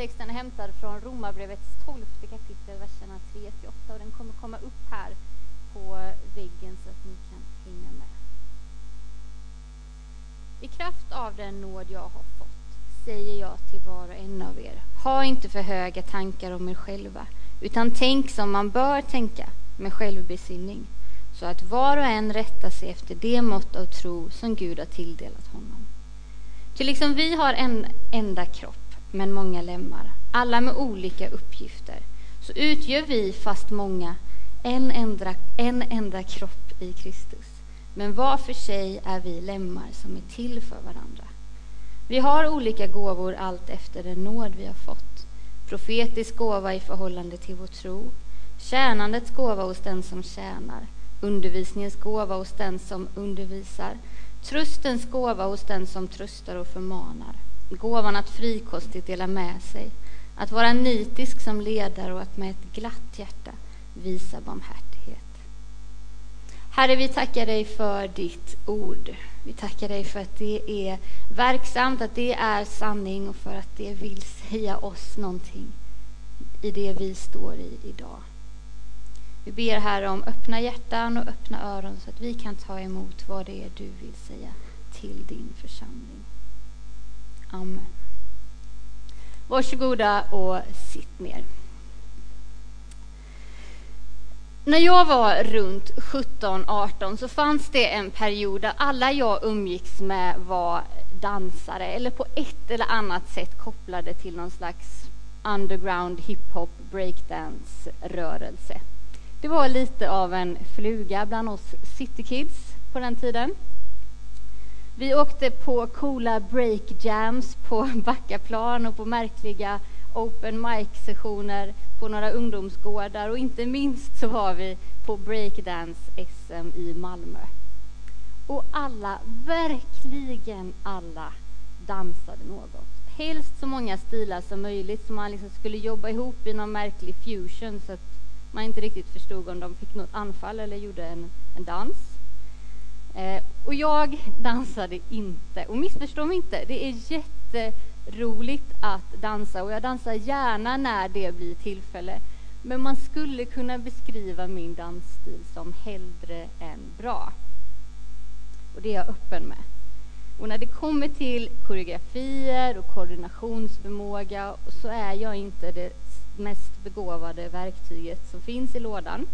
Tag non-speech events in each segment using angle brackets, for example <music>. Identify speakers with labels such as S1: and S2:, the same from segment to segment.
S1: Texten är hämtad från Romarbrevets 12 kapitel, verserna 3-8 och den kommer komma upp här på väggen så att ni kan hänga med. I kraft av den nåd jag har fått säger jag till var och en av er, ha inte för höga tankar om er själva, utan tänk som man bör tänka, med självbesinning, så att var och en rättar sig efter det mått av tro som Gud har tilldelat honom. Till liksom vi har en enda kropp, men många lemmar, alla med olika uppgifter, så utgör vi, fast många, en enda, en enda kropp i Kristus. Men var för sig är vi lemmar som är till för varandra. Vi har olika gåvor allt efter den nåd vi har fått. Profetisk gåva i förhållande till vår tro, tjänandets gåva hos den som tjänar, undervisningens gåva hos den som undervisar, tröstens gåva hos den som tröstar och förmanar, gåvan att frikostigt dela med sig, att vara nitisk som ledare och att med ett glatt hjärta visa barmhärtighet. Herre, vi tackar dig för ditt ord. Vi tackar dig för att det är verksamt, att det är sanning och för att det vill säga oss någonting i det vi står i idag. Vi ber Herre om öppna hjärtan och öppna öron så att vi kan ta emot vad det är du vill säga till din församling. Amen. Varsågoda och sitt ner. När jag var runt 17-18 så fanns det en period där alla jag umgicks med var dansare eller på ett eller annat sätt kopplade till någon slags underground hiphop breakdance-rörelse. Det var lite av en fluga bland oss citykids på den tiden. Vi åkte på coola breakjams på <laughs> Backaplan och på märkliga open mic-sessioner på några ungdomsgårdar och inte minst så var vi på breakdance-SM i Malmö. Och alla, verkligen alla, dansade något. Helst så många stilar som möjligt som man liksom skulle jobba ihop i någon märklig fusion så att man inte riktigt förstod om de fick något anfall eller gjorde en, en dans. Eh, och jag dansade inte. Och missförstå mig inte, det är jätteroligt att dansa och jag dansar gärna när det blir tillfälle. Men man skulle kunna beskriva min dansstil som hellre än bra. Och det är jag öppen med. Och när det kommer till koreografier och koordinationsförmåga så är jag inte det mest begåvade verktyget som finns i lådan.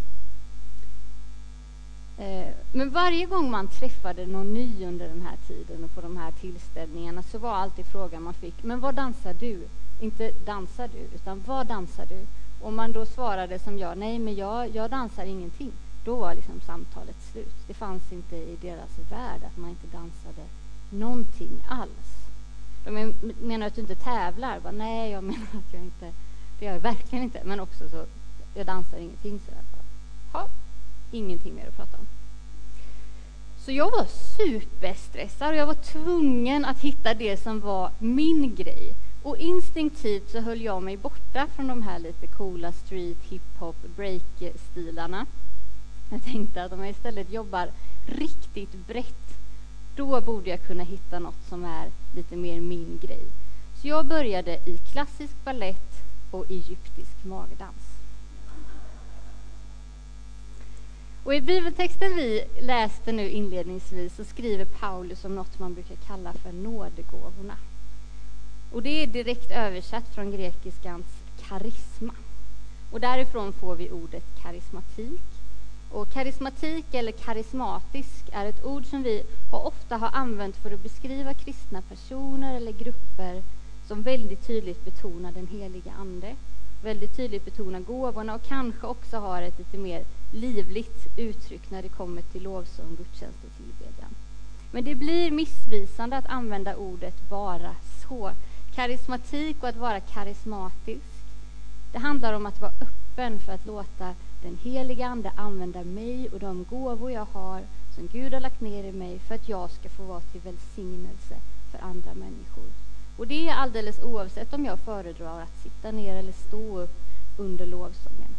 S1: Eh, men varje gång man träffade någon ny under den här tiden och på de här tillställningarna så var alltid frågan man fick, men vad dansar du? Inte dansar du, utan vad dansar du? Om man då svarade som jag, nej men jag, jag dansar ingenting, då var liksom samtalet slut. Det fanns inte i deras värld att man inte dansade någonting alls. De menar att du inte tävlar? Bara, nej, jag menar att jag inte det gör jag verkligen inte. Men också så, jag dansar ingenting så i alla fall ingenting mer att prata om. Så jag var superstressad och jag var tvungen att hitta det som var min grej. Och instinktivt så höll jag mig borta från de här lite coola street, hiphop, break-stilarna. Jag tänkte att om jag istället jobbar riktigt brett, då borde jag kunna hitta något som är lite mer min grej. Så jag började i klassisk ballett och egyptisk magdans. Och I bibeltexten vi läste nu inledningsvis så skriver Paulus om något man brukar kalla för nådegåvorna. Och det är direkt översatt från grekiskans karisma. Och därifrån får vi ordet karismatik. Och karismatik eller karismatisk är ett ord som vi ofta har använt för att beskriva kristna personer eller grupper som väldigt tydligt betonar den heliga Ande, väldigt tydligt betonar gåvorna och kanske också har ett lite mer livligt uttryck när det kommer till lovsång, gudstjänst och tillbedjan. Men det blir missvisande att använda ordet bara så. Karismatik och att vara karismatisk, det handlar om att vara öppen för att låta den heliga Ande använda mig och de gåvor jag har som Gud har lagt ner i mig för att jag ska få vara till välsignelse för andra människor. Och det är alldeles oavsett om jag föredrar att sitta ner eller stå upp under lovsången.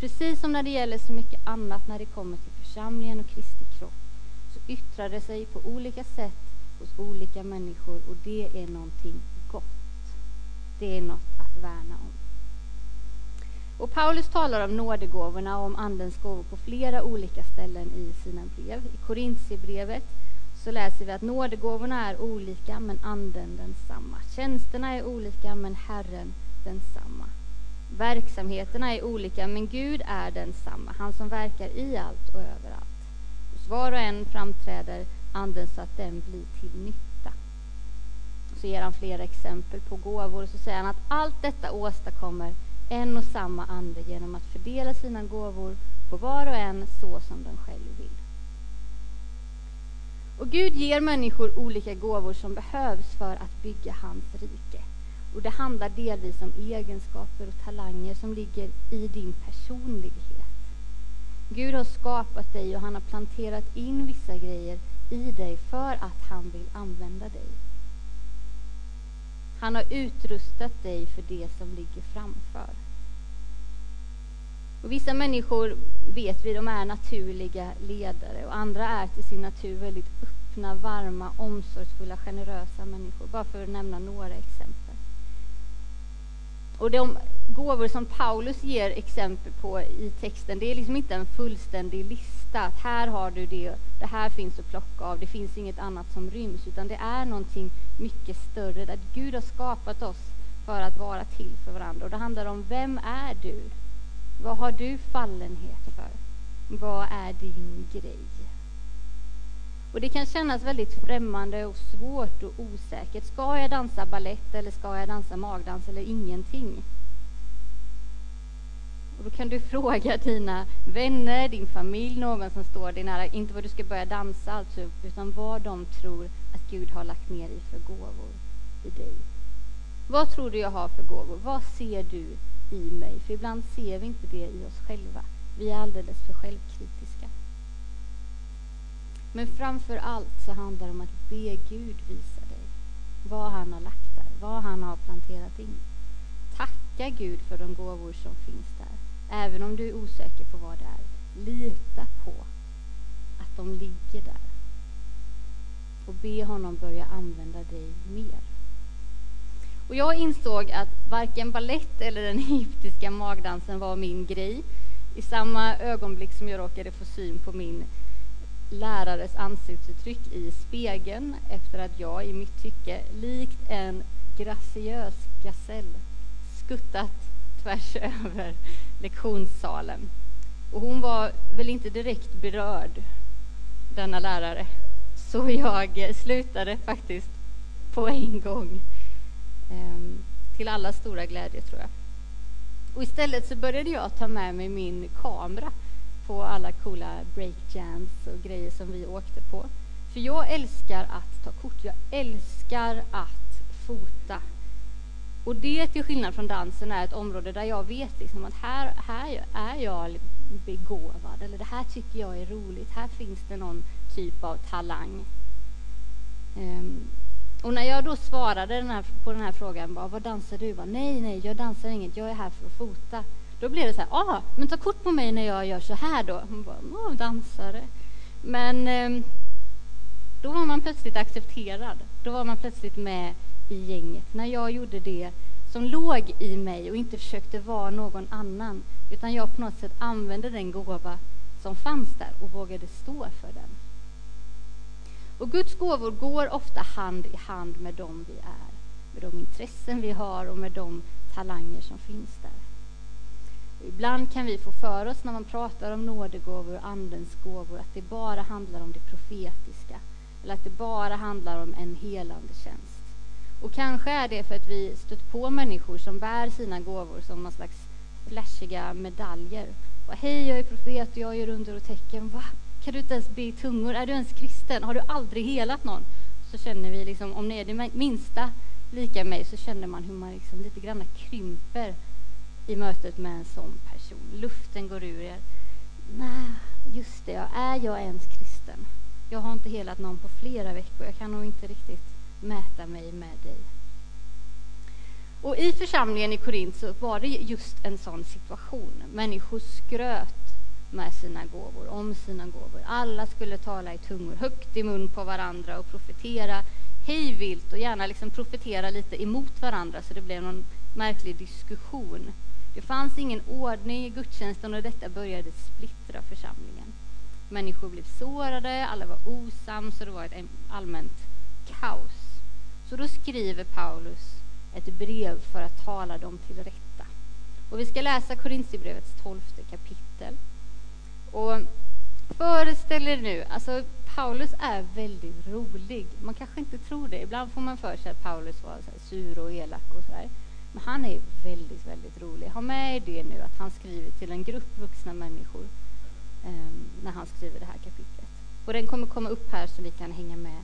S1: Precis som när det gäller så mycket annat när det kommer till församlingen och Kristi kropp så yttrar det sig på olika sätt hos olika människor och det är någonting gott. Det är något att värna om. Och Paulus talar om nådegåvorna och om Andens gåvor på flera olika ställen i sina brev. I Korintierbrevet så läser vi att nådegåvorna är olika men Anden densamma. Tjänsterna är olika men Herren densamma. Verksamheterna är olika men Gud är densamma, han som verkar i allt och överallt. Hos var och en framträder Anden så att den blir till nytta. Så ger han flera exempel på gåvor och så säger han att allt detta åstadkommer en och samma ande genom att fördela sina gåvor på var och en så som den själv vill. Och Gud ger människor olika gåvor som behövs för att bygga hans rike. Och det handlar delvis om egenskaper och talanger som ligger i din personlighet. Gud har skapat dig och han har planterat in vissa grejer i dig för att han vill använda dig. Han har utrustat dig för det som ligger framför. Och vissa människor vet vi, de är naturliga ledare och andra är till sin natur väldigt öppna, varma, omsorgsfulla, generösa människor. Bara för att nämna några exempel. Och de gåvor som Paulus ger exempel på i texten, det är liksom inte en fullständig lista. Att här har du det, det här finns att plocka av, det finns inget annat som ryms, utan det är någonting mycket större, där Gud har skapat oss för att vara till för varandra. Och det handlar om, vem är du? Vad har du fallenhet för? Vad är din grej? Och det kan kännas väldigt främmande och svårt och osäkert. Ska jag dansa ballett eller ska jag dansa magdans eller ingenting? Och då kan du <laughs> fråga dina vänner, din familj, någon som står dig nära, inte vad du ska börja dansa alltså, utan vad de tror att Gud har lagt ner i för gåvor i dig. Vad tror du jag har för gåvor? Vad ser du i mig? För ibland ser vi inte det i oss själva. Vi är alldeles för självkritiska. Men framför allt så handlar det om att be Gud visa dig vad han har lagt där, vad han har planterat in. Tacka Gud för de gåvor som finns där, även om du är osäker på vad det är. Lita på att de ligger där och be honom börja använda dig mer. Och jag insåg att varken ballett eller den <laughs> egyptiska magdansen var min grej. I samma ögonblick som jag råkade få syn på min lärares ansiktsuttryck i spegeln efter att jag i mitt tycke likt en graciös gasell skuttat tvärs <laughs> över lektionssalen. Och hon var väl inte direkt berörd, denna lärare, så jag slutade faktiskt på en gång. Ehm, till alla stora glädje, tror jag. Och istället så började jag ta med mig min kamera på alla coola breakjams och grejer som vi åkte på. För jag älskar att ta kort, jag älskar att fota. Och det till skillnad från dansen är ett område där jag vet liksom att här, här är jag begåvad, eller det här tycker jag är roligt, här finns det någon typ av talang. Um, och när jag då svarade den här, på den här frågan, bara, vad dansar du? Bara, nej, nej, jag dansar inget, jag är här för att fota. Då blev det så här, ah, men ta kort på mig när jag gör så här då. Hon bara, dansare. Men eh, då var man plötsligt accepterad. Då var man plötsligt med i gänget. När jag gjorde det som låg i mig och inte försökte vara någon annan, utan jag på något sätt använde den gåva som fanns där och vågade stå för den. Och Guds gåvor går ofta hand i hand med dem vi är, med de intressen vi har och med de talanger som finns där. Ibland kan vi få för oss när man pratar om nådegåvor och andens gåvor att det bara handlar om det profetiska eller att det bara handlar om en helande tjänst. Och kanske är det för att vi stött på människor som bär sina gåvor som någon slags flashiga medaljer. Och, Hej, jag är profet och jag gör under och tecken. Va? Kan du inte ens be i tungor? Är du ens kristen? Har du aldrig helat någon? Så känner vi, liksom, om ni är det minsta lika mig, så känner man hur man liksom lite grann krymper i mötet med en sån person. Luften går ur er. Nej, just det, är jag ens kristen? Jag har inte helat någon på flera veckor. Jag kan nog inte riktigt mäta mig med dig. Och i församlingen i Korint så var det just en sån situation. Människor skröt med sina gåvor, om sina gåvor. Alla skulle tala i tungor, högt i mun på varandra och profetera hej vilt och gärna liksom profetera lite emot varandra så det blev någon märklig diskussion. Det fanns ingen ordning i gudstjänsten och detta började splittra församlingen. Människor blev sårade, alla var osams och det var ett allmänt kaos. Så då skriver Paulus ett brev för att tala dem till rätta. Och vi ska läsa Korintierbrevets tolfte kapitel. Och föreställ er nu, alltså Paulus är väldigt rolig. Man kanske inte tror det. Ibland får man för sig att Paulus var så sur och elak och sådär. Men han är väldigt, väldigt rolig. Ha med er det nu att han skriver till en grupp vuxna människor eh, när han skriver det här kapitlet. Och den kommer komma upp här så ni kan hänga med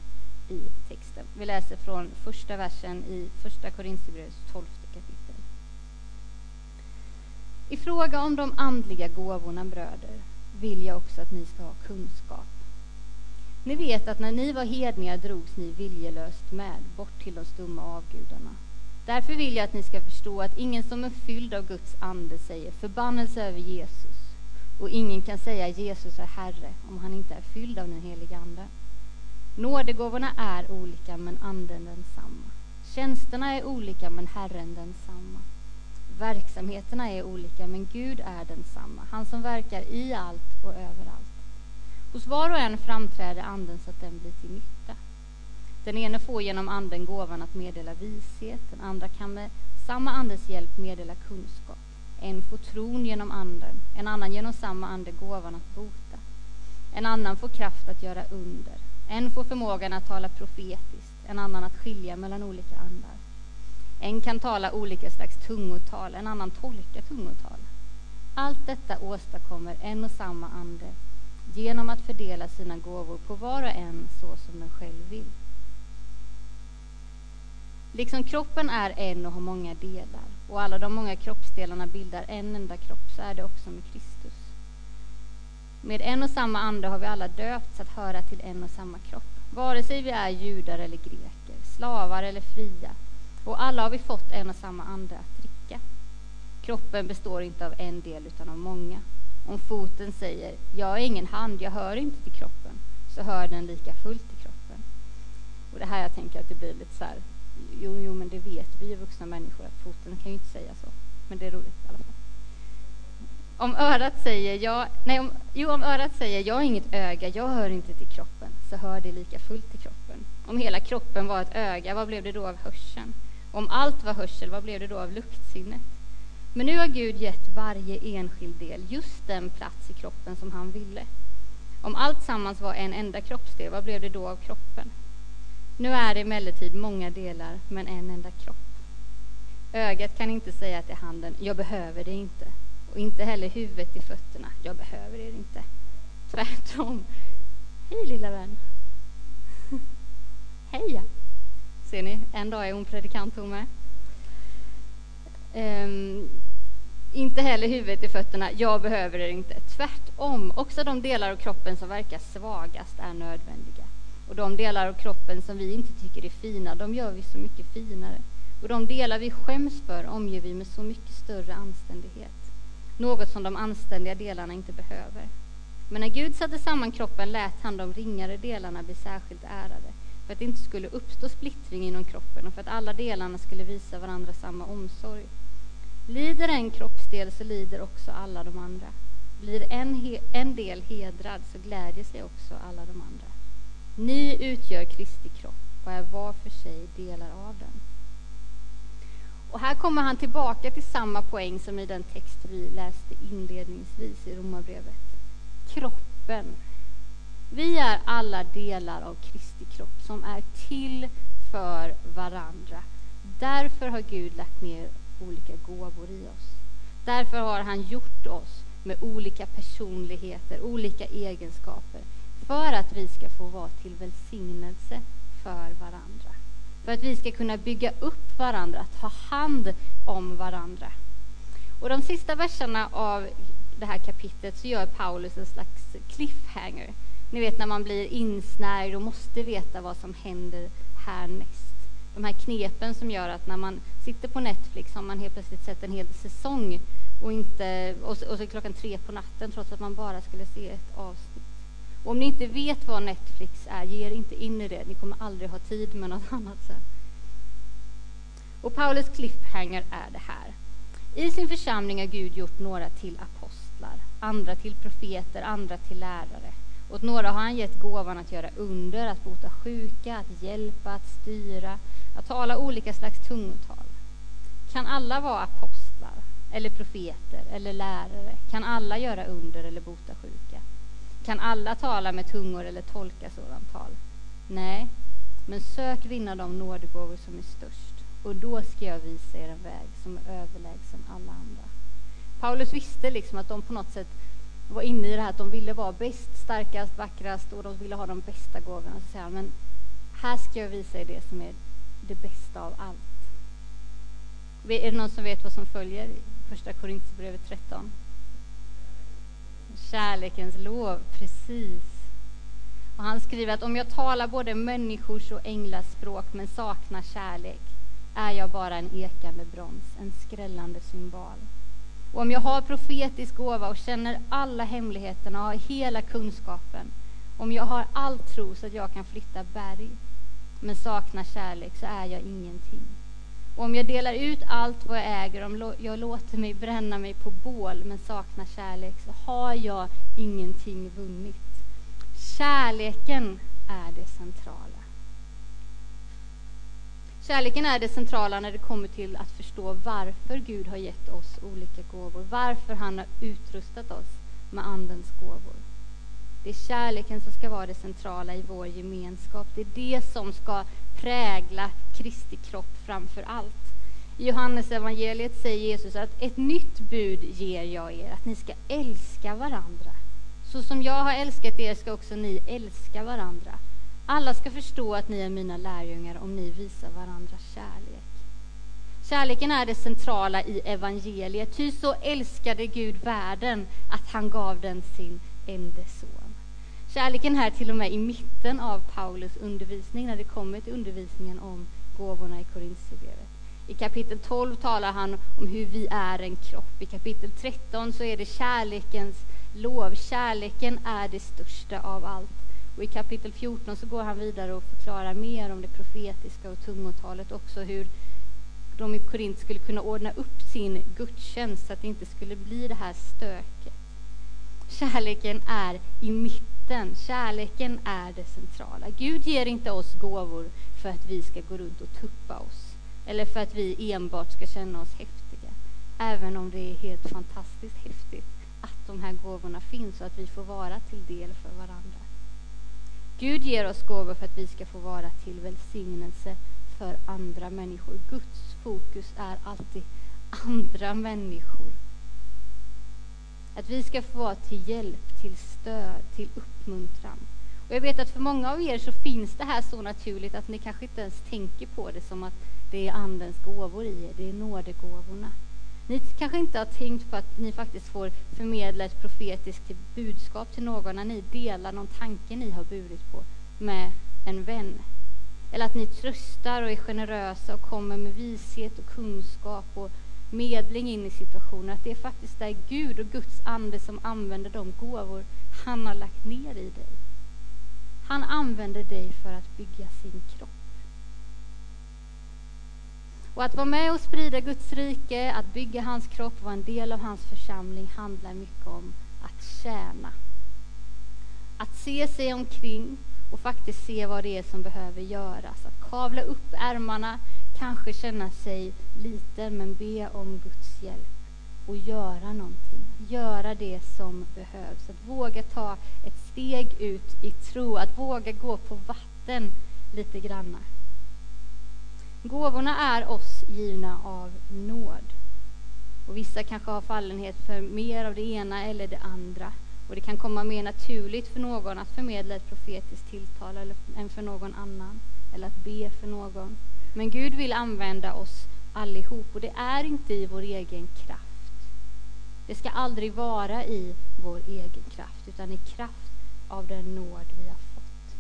S1: i texten. Vi läser från första versen i första Korinthierbrevets tolfte kapitel. I fråga om de andliga gåvorna, bröder, vill jag också att ni ska ha kunskap. Ni vet att när ni var hedningar drogs ni viljelöst med bort till de stumma avgudarna. Därför vill jag att ni ska förstå att ingen som är fylld av Guds ande säger förbannelse över Jesus och ingen kan säga Jesus är Herre om han inte är fylld av den helige Ande. Nådegåvorna är olika men anden densamma. Tjänsterna är olika men Herren densamma. Verksamheterna är olika men Gud är densamma, han som verkar i allt och överallt. Hos var och en framträder anden så att den blir till nytta. Den ene får genom anden gåvan att meddela vishet, den andra kan med samma andes hjälp meddela kunskap. En får tron genom anden, en annan genom samma ande gåvan att bota. En annan får kraft att göra under. En får förmågan att tala profetiskt, en annan att skilja mellan olika andar. En kan tala olika slags tungotal, en annan tolka tungotal. Allt detta åstadkommer en och samma ande genom att fördela sina gåvor på var och en så som den själv vill. Liksom kroppen är en och har många delar och alla de många kroppsdelarna bildar en enda kropp så är det också med Kristus. Med en och samma ande har vi alla döpts att höra till en och samma kropp, vare sig vi är judar eller greker, slavar eller fria, och alla har vi fått en och samma ande att dricka. Kroppen består inte av en del utan av många. Om foten säger jag är ingen hand, jag hör inte till kroppen, så hör den lika fullt till kroppen. Och det här jag tänker att det blir lite så här, jo, jo men det vet vi ju vuxna människor att foten kan ju inte säga så. Men det är roligt i alla fall. Om örat säger jag, nej, om, jo, om örat säger jag har inget öga, jag hör inte till kroppen, så hör det lika fullt till kroppen. Om hela kroppen var ett öga, vad blev det då av hörseln? Om allt var hörsel, vad blev det då av luktsinnet? Men nu har Gud gett varje enskild del just den plats i kroppen som han ville. Om allt sammans var en enda kroppsdel, vad blev det då av kroppen? Nu är det emellertid många delar, men en enda kropp. Ögat kan inte säga till handen, jag behöver det inte. Och inte heller huvudet till fötterna, jag behöver er inte. Tvärtom. Hej lilla vän. <laughs> Heja. Ser ni, en dag är hon predikant hon med. Um, ehm, inte heller huvudet i fötterna, jag behöver er inte. Tvärtom, också de delar av kroppen som verkar svagast är nödvändiga. Och de delar av kroppen som vi inte tycker är fina, de gör vi så mycket finare. Och de delar vi skäms för omger vi med så mycket större anständighet. Något som de anständiga delarna inte behöver. Men när Gud satte samman kroppen lät han de ringare delarna bli särskilt ärade för att det inte skulle uppstå splittring inom kroppen och för att alla delarna skulle visa varandra samma omsorg. Lider en kroppsdel så lider också alla de andra. Blir en, en del hedrad så glädjer sig också alla de andra. Ni utgör Kristi kropp och är var för sig delar av den. Och här kommer han tillbaka till samma poäng som i den text vi läste inledningsvis i Romarbrevet. Kroppen. Vi är alla delar av Kristi kropp som är till för varandra. Därför har Gud lagt ner olika gåvor i oss. Därför har han gjort oss med olika personligheter, olika egenskaper för att vi ska få vara till välsignelse för varandra. För att vi ska kunna bygga upp varandra, ta hand om varandra. Och de sista verserna av det här kapitlet så gör Paulus en slags cliffhanger. Ni vet när man blir insnärjd och måste veta vad som händer härnäst. De här knepen som gör att när man sitter på Netflix har man helt plötsligt sett en hel säsong och, inte, och så, och så klockan tre på natten trots att man bara skulle se ett avsnitt. Och om ni inte vet vad Netflix är, ge er inte in i det. Ni kommer aldrig ha tid med något <laughs> annat sen. Och Paulus cliffhanger är det här. I sin församling har Gud gjort några till apostlar, andra till profeter, andra till lärare. Åt några har han gett gåvan att göra under, att bota sjuka, att hjälpa, att styra, att tala olika slags tungotal. Kan alla vara apostlar, eller profeter, eller lärare? Kan alla göra under eller bota sjuka? Kan alla tala med tungor eller tolka sådant tal? Nej, men sök vinna de nådegåvor som är störst, och då ska jag visa er en väg som är överlägsen alla andra. Paulus visste liksom att de på något sätt var inne i det här att de ville vara bäst, starkast, vackrast och de ville ha de bästa gåvorna. Så säger han, men här ska jag visa er det som är det bästa av allt. Är det någon som vet vad som följer i första Korinthierbrevet 13? Kärlekens lov, precis. Och han skriver att om jag talar både människors och änglars språk men saknar kärlek är jag bara en ekande brons, en skrällande symbol. Och om jag har profetisk gåva och känner alla hemligheterna och har hela kunskapen, om jag har all tro så att jag kan flytta berg, men saknar kärlek så är jag ingenting. Och om jag delar ut allt vad jag äger, om jag låter mig bränna mig på bål men saknar kärlek så har jag ingenting vunnit. Kärleken är det centrala. Kärleken är det centrala när det kommer till att förstå varför Gud har gett oss olika gåvor, varför han har utrustat oss med Andens gåvor. Det är kärleken som ska vara det centrala i vår gemenskap. Det är det som ska prägla Kristi kropp framför allt. I Johannes evangeliet säger Jesus att ett nytt bud ger jag er, att ni ska älska varandra. Så som jag har älskat er ska också ni älska varandra. Alla ska förstå att ni är mina lärjungar om ni visar varandra kärlek. Kärleken är det centrala i evangeliet. Ty så älskade Gud världen att han gav den sin enda son. Kärleken är till och med i mitten av Paulus undervisning när det kommer till undervisningen om gåvorna i Korintierbrevet. I kapitel 12 talar han om hur vi är en kropp. I kapitel 13 så är det kärlekens lov. Kärleken är det största av allt. Och I kapitel 14 så går han vidare och förklarar mer om det profetiska och tungotalet också, hur de i Korint skulle kunna ordna upp sin gudstjänst så att det inte skulle bli det här stöket. Kärleken är i mitten, kärleken är det centrala. Gud ger inte oss gåvor för att vi ska gå runt och tuppa oss eller för att vi enbart ska känna oss häftiga. Även om det är helt fantastiskt häftigt att de här gåvorna finns och att vi får vara till del för varandra. Gud ger oss gåvor för att vi ska få vara till välsignelse för andra människor. Guds fokus är alltid andra människor. Att vi ska få vara till hjälp, till stöd, till uppmuntran. Och jag vet att för många av er så finns det här så naturligt att ni kanske inte ens tänker på det som att det är Andens gåvor i er, det är nådegåvorna. Ni kanske inte har tänkt på att ni faktiskt får förmedla ett profetiskt budskap till någon när ni delar någon tanke ni har burit på med en vän. Eller att ni tröstar och är generösa och kommer med vishet och kunskap och medling in i situationen. Att det är faktiskt är Gud och Guds ande som använder de gåvor han har lagt ner i dig. Han använder dig för att bygga sin kropp. Och att vara med och sprida Guds rike, att bygga hans kropp, vara en del av hans församling handlar mycket om att tjäna. Att se sig omkring och faktiskt se vad det är som behöver göras. Att kavla upp ärmarna, kanske känna sig liten men be om Guds hjälp och göra någonting. Göra det som behövs. Att våga ta ett steg ut i tro, att våga gå på vatten lite granna. Gåvorna är oss givna av nåd. Och vissa kanske har fallenhet för mer av det ena eller det andra. Och det kan komma mer naturligt för någon att förmedla ett profetiskt tilltal eller, än för någon annan. Eller att be för någon. Men Gud vill använda oss allihop och det är inte i vår egen kraft. Det ska aldrig vara i vår egen kraft utan i kraft av den nåd vi har fått.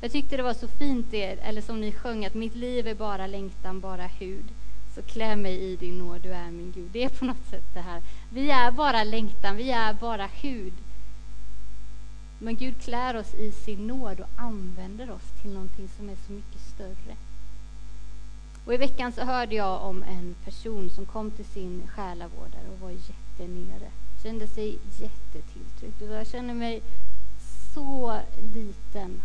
S1: jag tyckte det var så fint det, eller som ni sjöng, att mitt liv är bara längtan, bara hud. Så klä mig i din nåd, du är min Gud. Det är på något sätt det här. Vi är bara längtan, vi är bara hud. Men Gud klär oss i sin nåd och använder oss till någonting som är så mycket större. Och I veckan så hörde jag om en person som kom till sin själavårdare och var jättenere. Kände sig jättetilltryckt. Och jag känner mig så liten.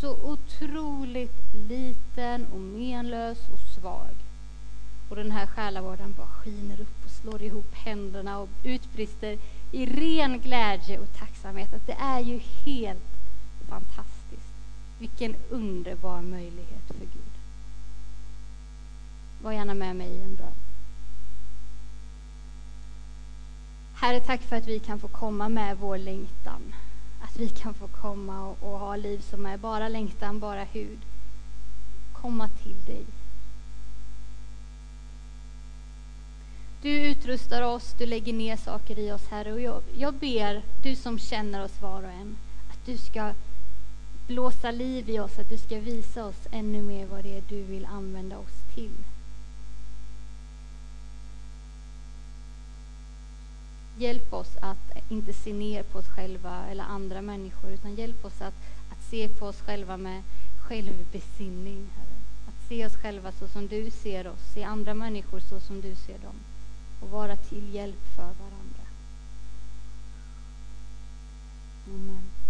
S1: Så otroligt liten och menlös och svag. Och den här själavårdaren bara skiner upp och slår ihop händerna och utbrister i ren glädje och tacksamhet att det är ju helt fantastiskt. Vilken underbar möjlighet för Gud. Var gärna med mig i en bön. Herre, tack för att vi kan få komma med vår längtan. Att vi kan få komma och, och ha liv som är bara längtan, bara hud. Komma till dig. Du utrustar oss, du lägger ner saker i oss, Herre. Och jag, jag ber, du som känner oss var och en, att du ska blåsa liv i oss, att du ska visa oss ännu mer vad det är du vill använda oss till. Hjälp oss att inte se ner på oss själva eller andra människor, utan hjälp oss att, att se på oss själva med självbesinning, Herre. Att se oss själva så som du ser oss, se andra människor så som du ser dem och vara till hjälp för varandra. Amen.